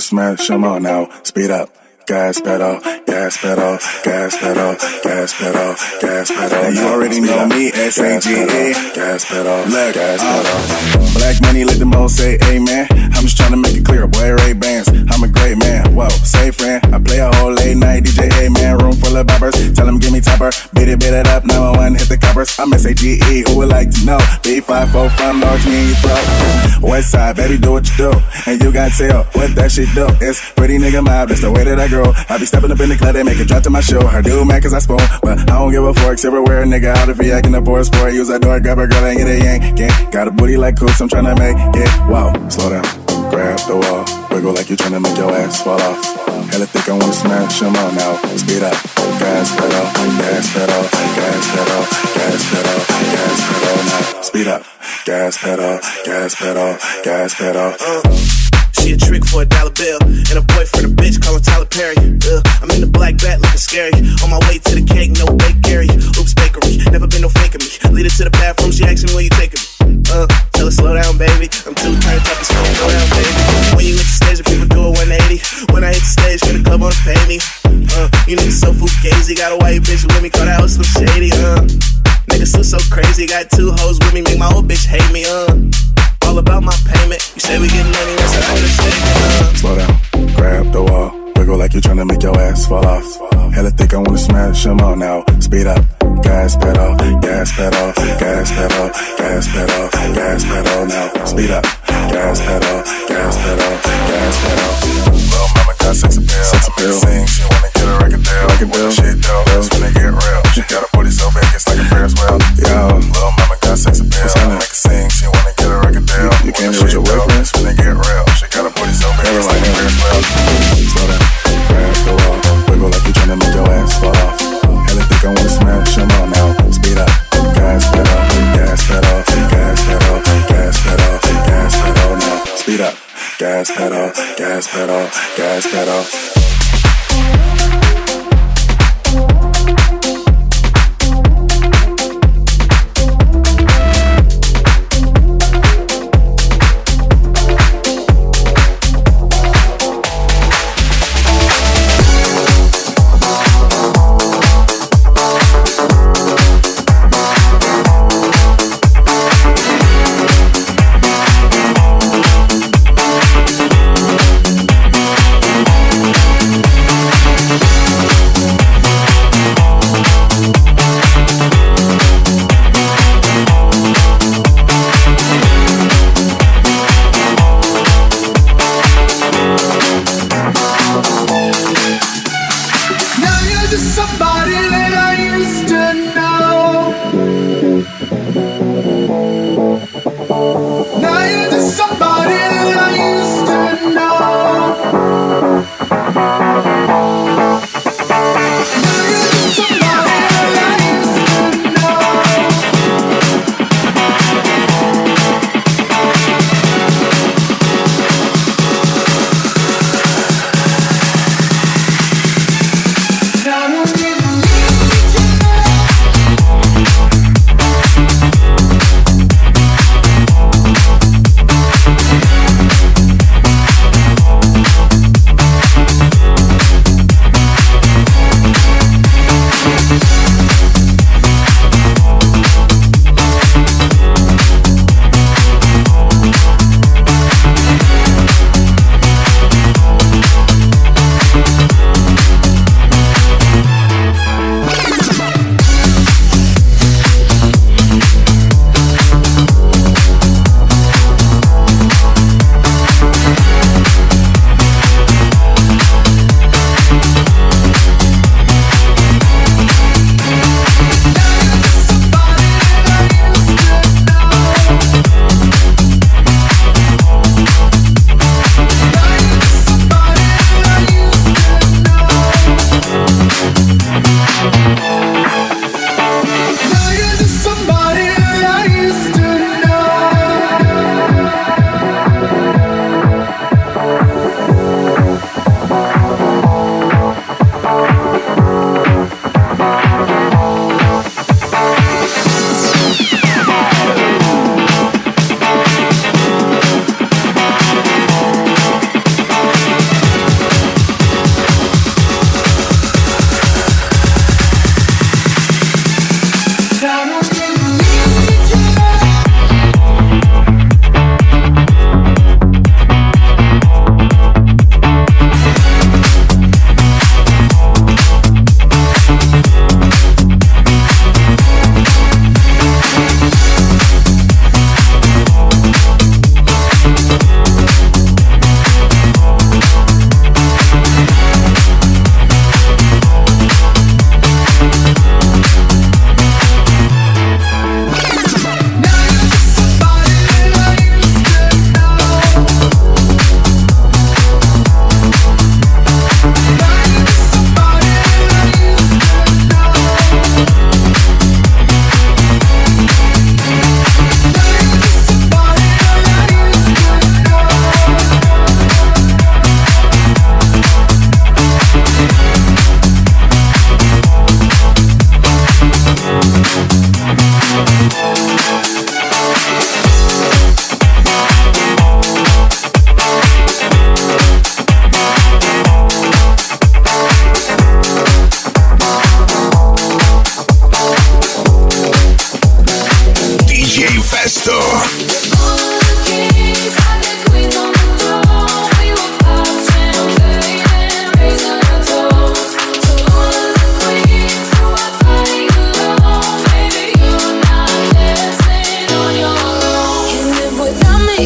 Wanna smash them all now. Speed up. Gas pedal, gas pedal, gas pedal, gas pedal, gas pedal. You already know me, Gas pedal, Gas pedal, Look, gas uh, pedal. Black money, let them all say amen. I'm just trying to make it clear, boy, Ray Bans. I'm a great man, whoa, say friend. I play a whole late night DJ, Man, Room full of boppers. Tell them give me topper. Beat it, beat it up, 911, hit the coppers. I'm S-A-G-E, who would like to know? B54 from large me in your throat. West side, baby, do what you do. And you got tell what that shit do. It's pretty nigga mob, that's the way that I grow. I be stepping up in the club, they make it drop to my show. Her do man, cause I spoon. But I don't give a forks everywhere, nigga. Out he acting for a sport. Use that door, grab a girl and get a yank. yank. Got a booty like coops, I'm tryna make it. Wow, Slow down, grab the wall, wiggle like you tryna make your ass fall off. Hella thick, I wanna smash them all now. Speed up, gas pedal, gas pedal, gas pedal, gas pedal, gas pedal now. Speed up, gas pedal, gas pedal, gas pedal. She a trick for a dollar bill. And a boyfriend, a bitch, call her Tyler Perry. Uh, I'm in the black bat looking scary. On my way to the cake, no bakery. Oops, bakery. Never been no faking me. Lead her to the bathroom, she asking where you taking me. Tell her slow down, baby. I'm too turned up, it's gonna go down, baby. When you hit the stage, people do a 180. When I hit the stage, get the club wanna pay me. Uh, you niggas so fugazi. Got a white bitch with me, call that house Slim Shady. Uh, niggas so so crazy. Got two hoes with me, make my old bitch hate me. Uh, all about my payment. You say we getting money, that's how I understand. Slow down, grab the wall, wiggle like you're tryna make your ass fall off. Hella thick, I wanna smash them all now. Speed up, gas pedal, gas pedal, gas pedal, gas pedal, gas pedal now. Speed up, gas pedal, gas pedal, gas pedal. Little mama got sex appeal, sex appeal. Sing, she wanna get a record deal, record deal. Shit deal, that's when they get real. She got a booty so big, it's like a Ferris wheel. Yo, little mama got sex appeal, came here with your boyfriends? When they get real, she got a booty so big, it's like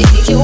take you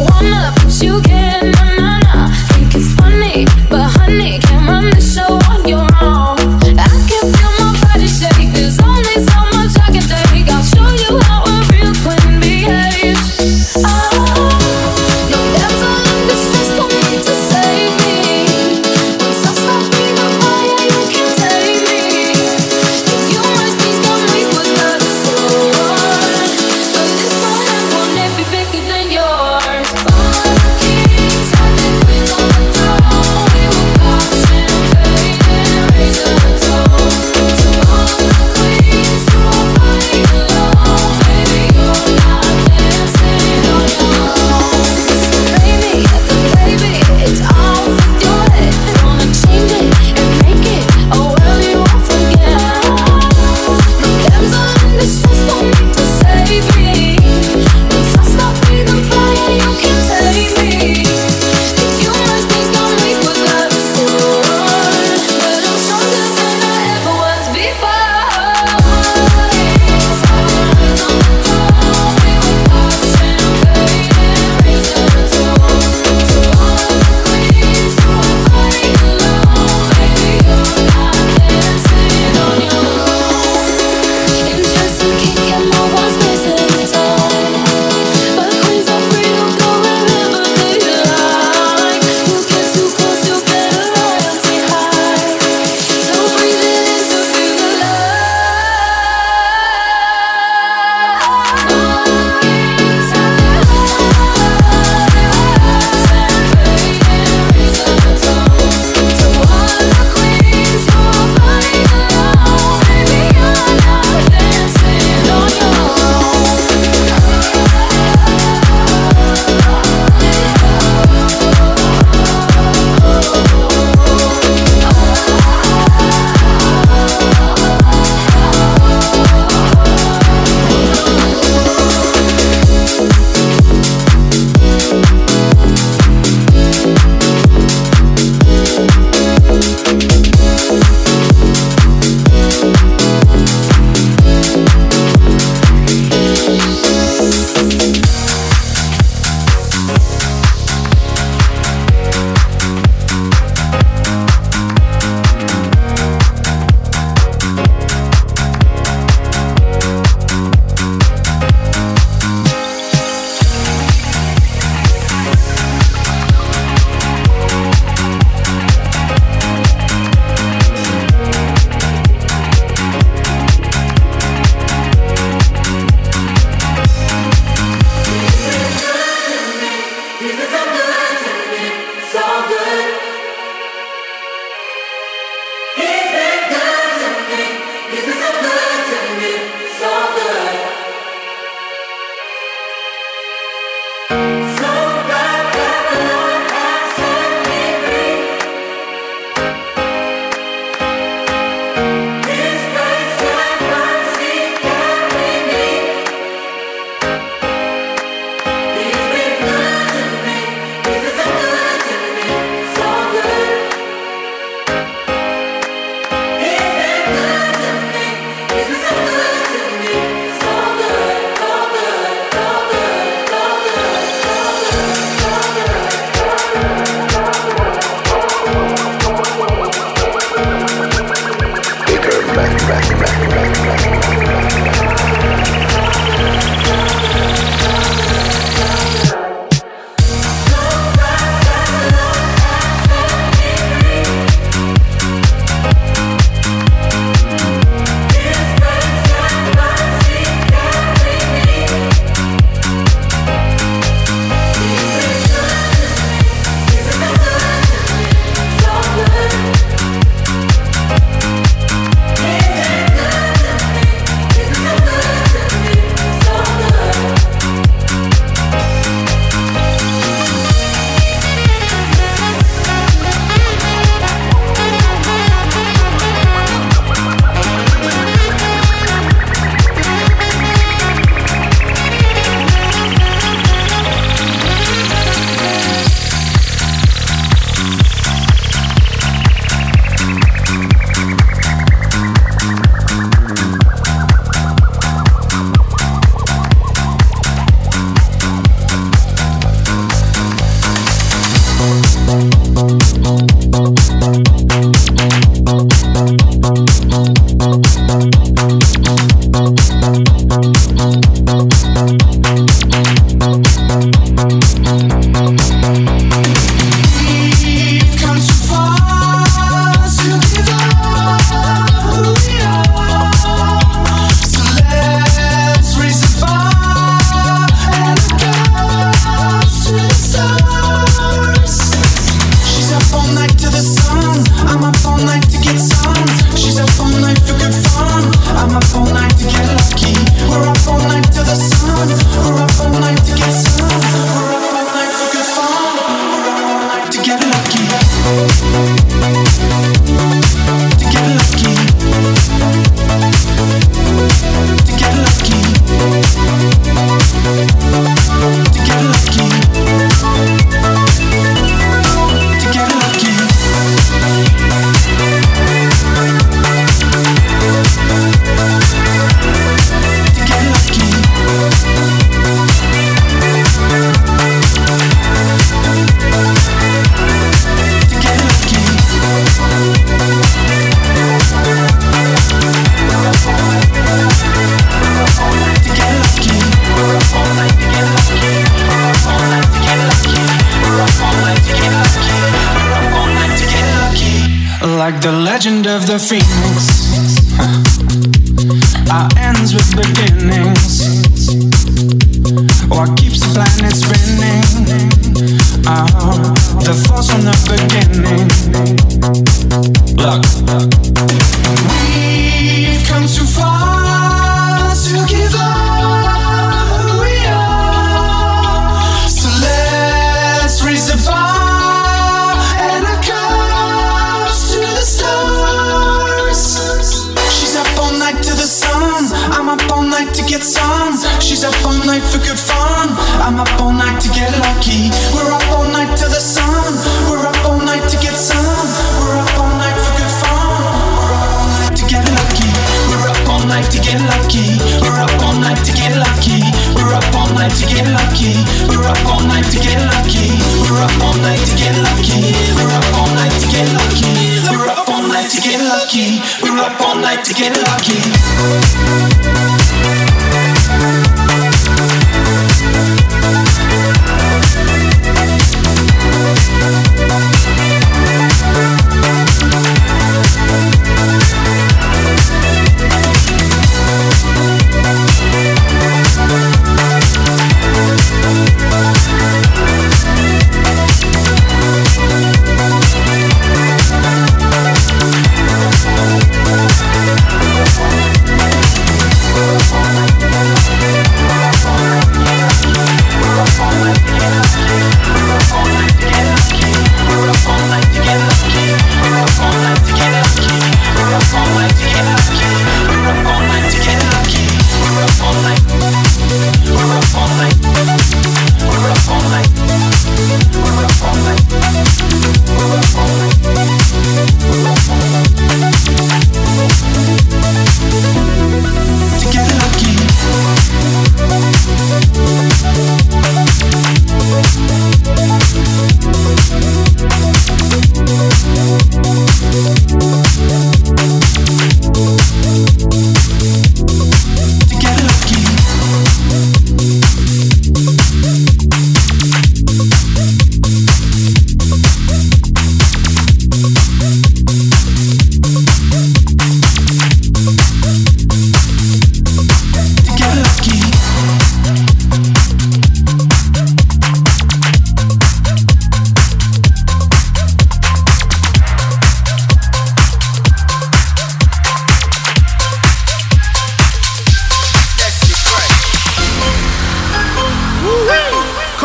lucky. We're up all night to get lucky.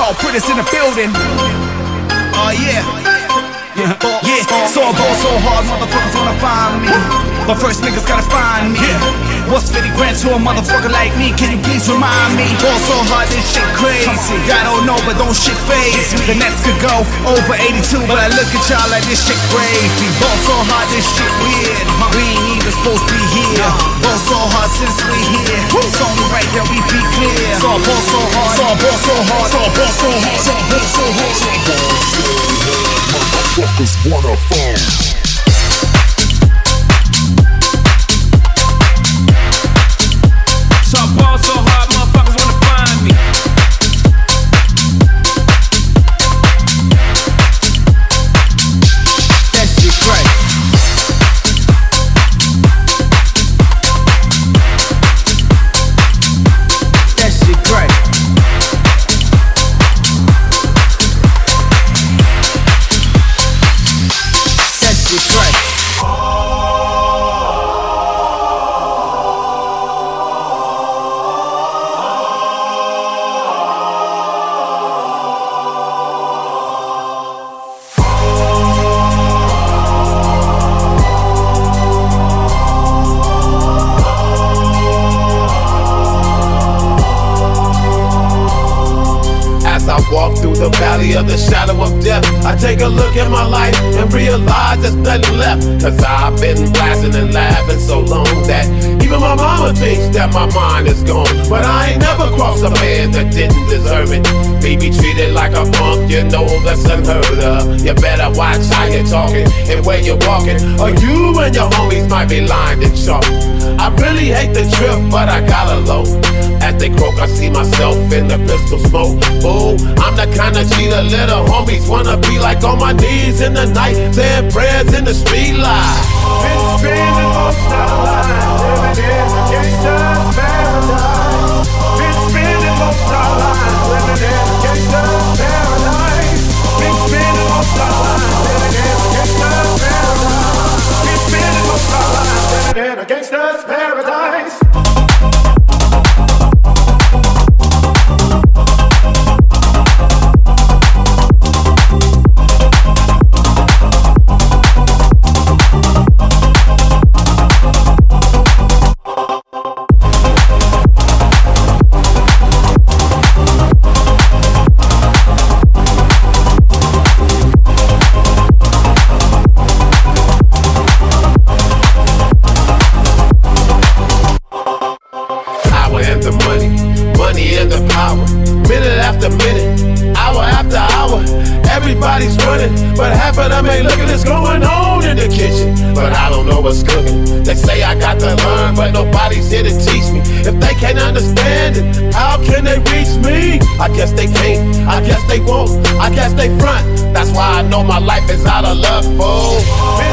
Carl Prittis in the building. Oh yeah. Yeah, yeah. So I ball so hard, motherfuckers wanna find me. But first niggas gotta find me. What's 50 grand to a motherfucker like me? Can you please remind me? Ball so hard, this shit crazy. I don't know, but don't shit phase me. The Nets could go over 82, but I look at y'all like this shit crazy. Ball so hard, this shit weird. We ain't even supposed to be here. Ball so hard since we here. It's only right that we be clear. So ball so hard, so ball so hard, so ball so hard, so ball so hard, so ball so hard. Motherfuckers wanna fall. Where you're walking, or you and your homies might be lined in chalk. I really hate the trip, but I gotta low. As they croak, I see myself in the pistol smoke. Ooh, I'm the kind of cheater little homies wanna be like on my knees in the night, saying prayers in the street light. Been spending most of the life living in a gangster's paradise. Been spending most of the life living in a gangster's paradise. Been spending most of the life. against us, Paris. on my life is out of luck, fool.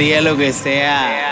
Haría lo que sea.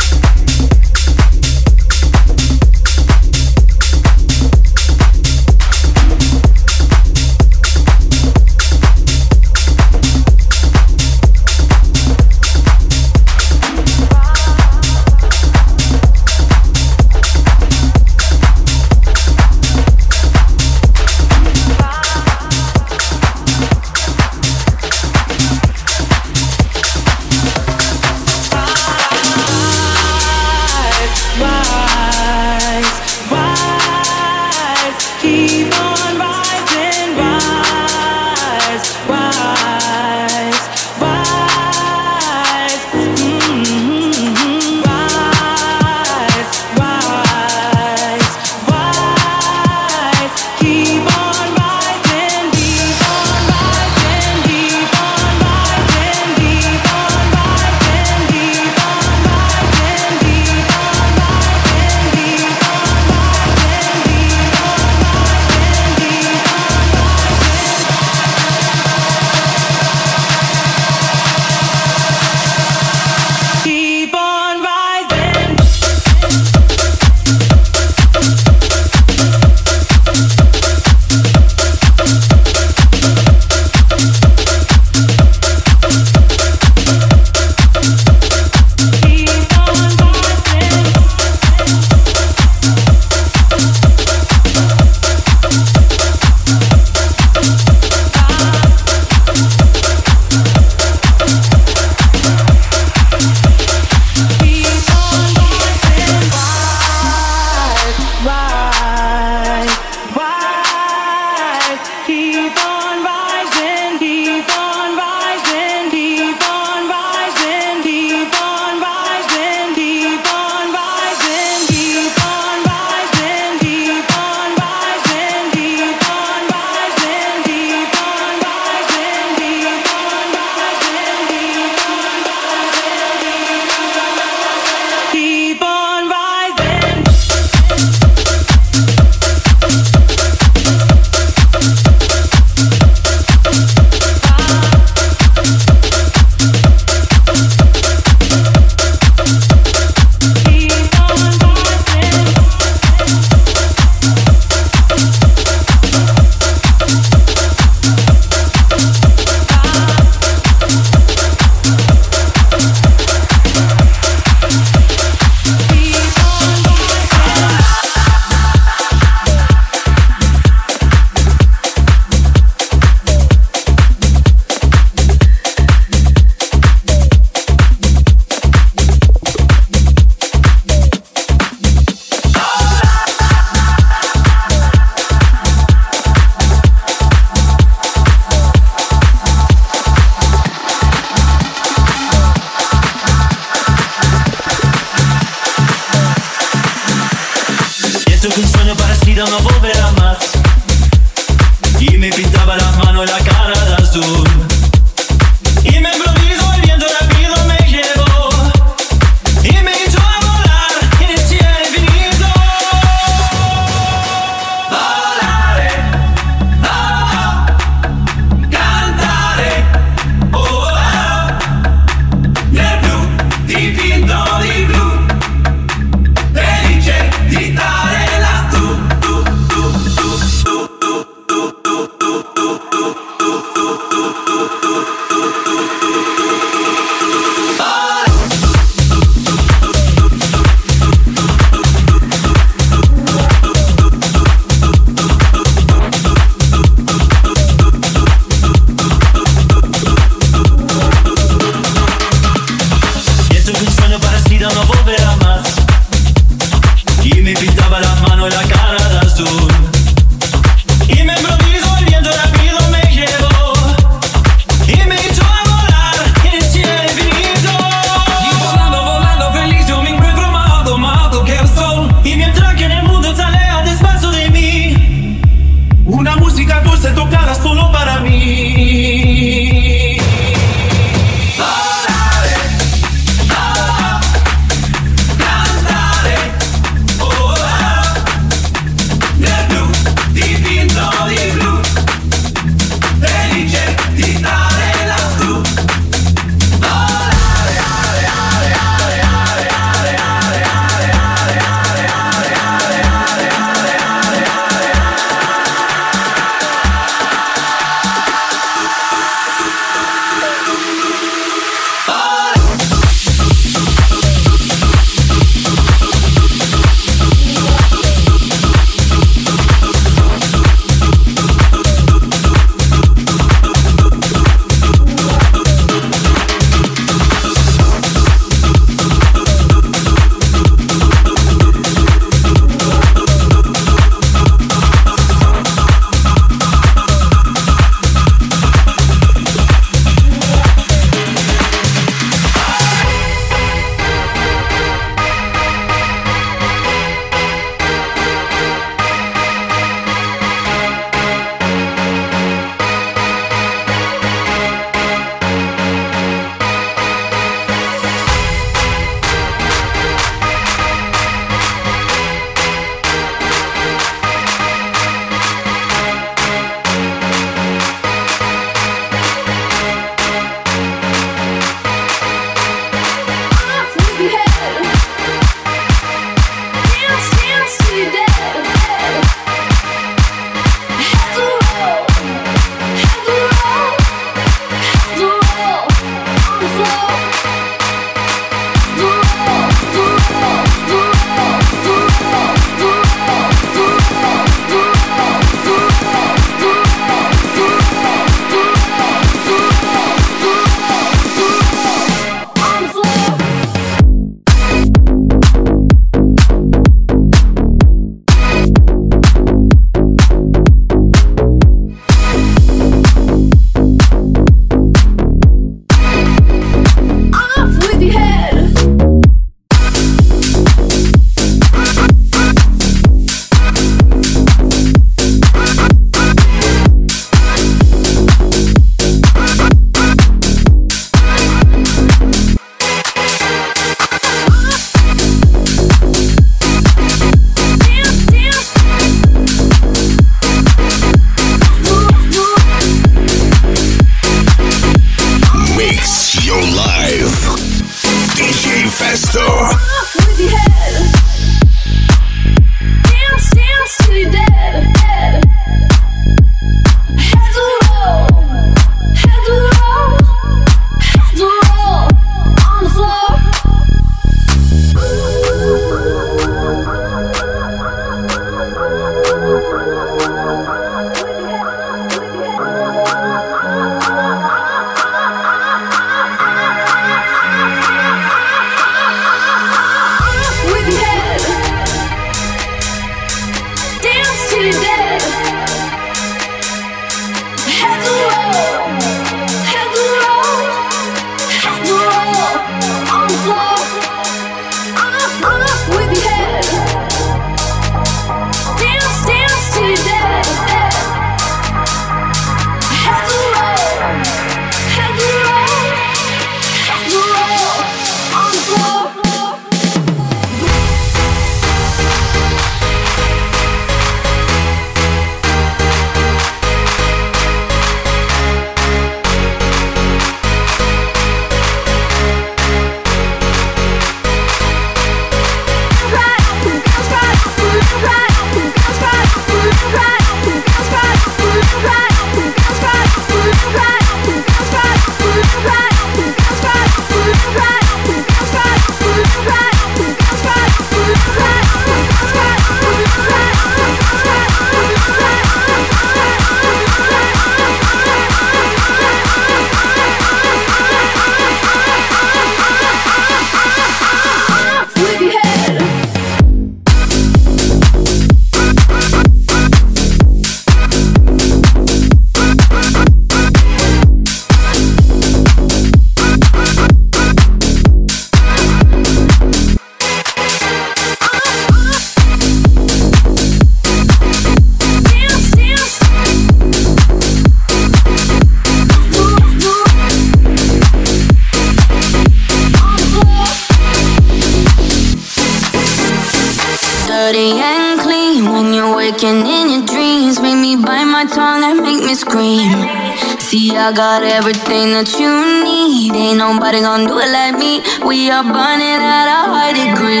I got everything that you need. Ain't nobody gonna do it like me. We are burning at a high degree.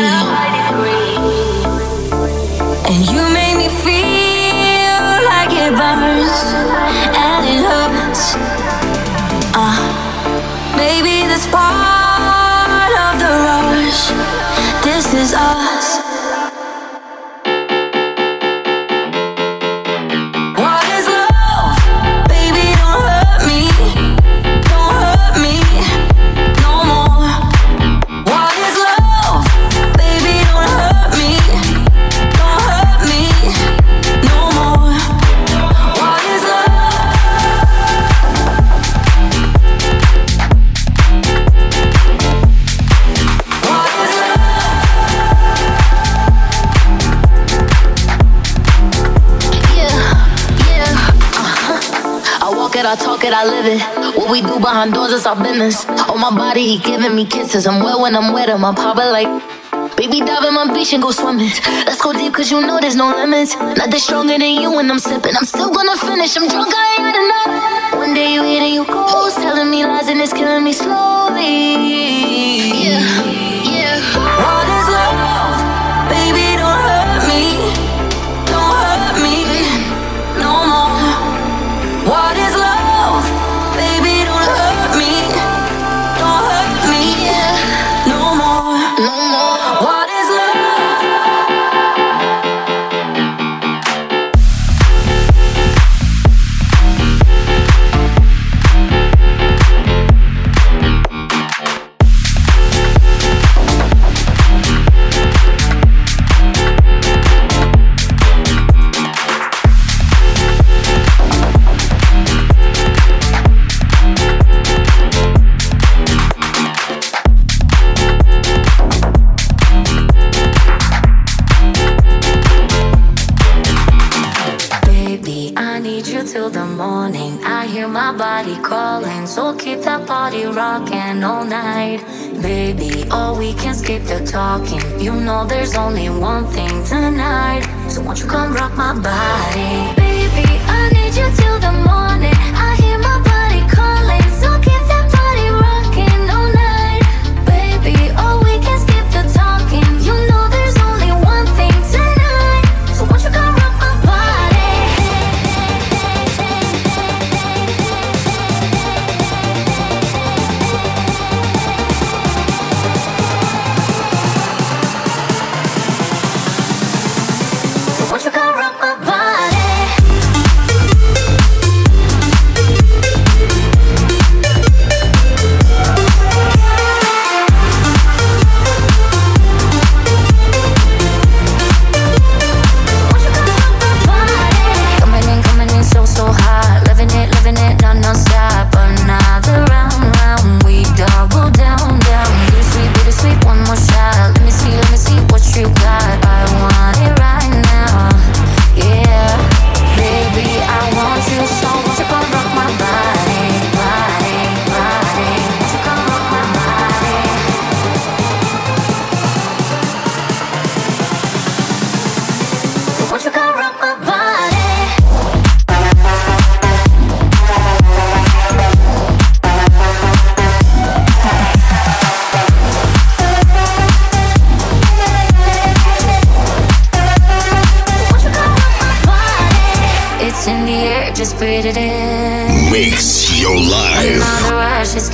And you make me feel like it burns and it hurts. Uh, baby, this part of the rush. This is us. I live it. What we do behind doors is our business. On my body, he giving me kisses. I'm wet when I'm wet, I'm papa like. Baby, dive in my beach and go swimming. Let's go deep, cause you know there's no limits. Nothing stronger than you when I'm sipping. I'm still gonna finish, I'm drunk, I ain't had enough. One day you hit and you go, telling me lies and it's killing me slowly. Skip the talking. You know there's only one thing tonight. So won't you come rock my body? Baby, I need you till the morning.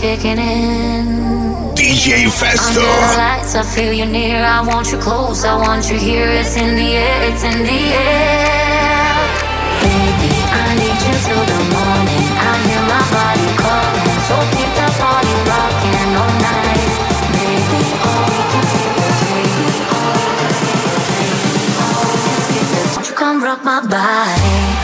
Kicking in. DJ Under the lights, I feel you near. I want you close, I want you here. It's in the air, it's in the air. Baby, I need you till the morning. I hear my body calling, so keep that party rocking all night. Baby, all we can skip is baby, all we can skip is baby, all we can skip is. Won't you come rock my body?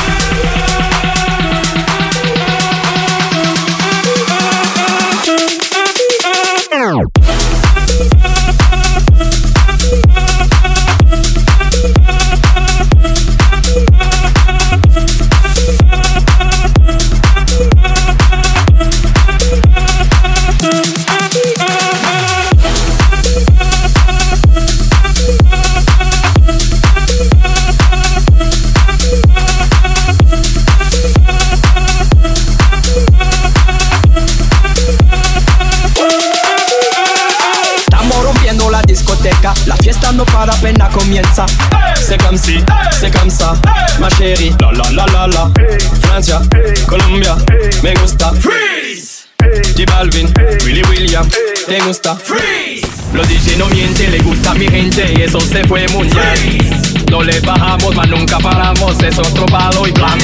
es otro palo y plan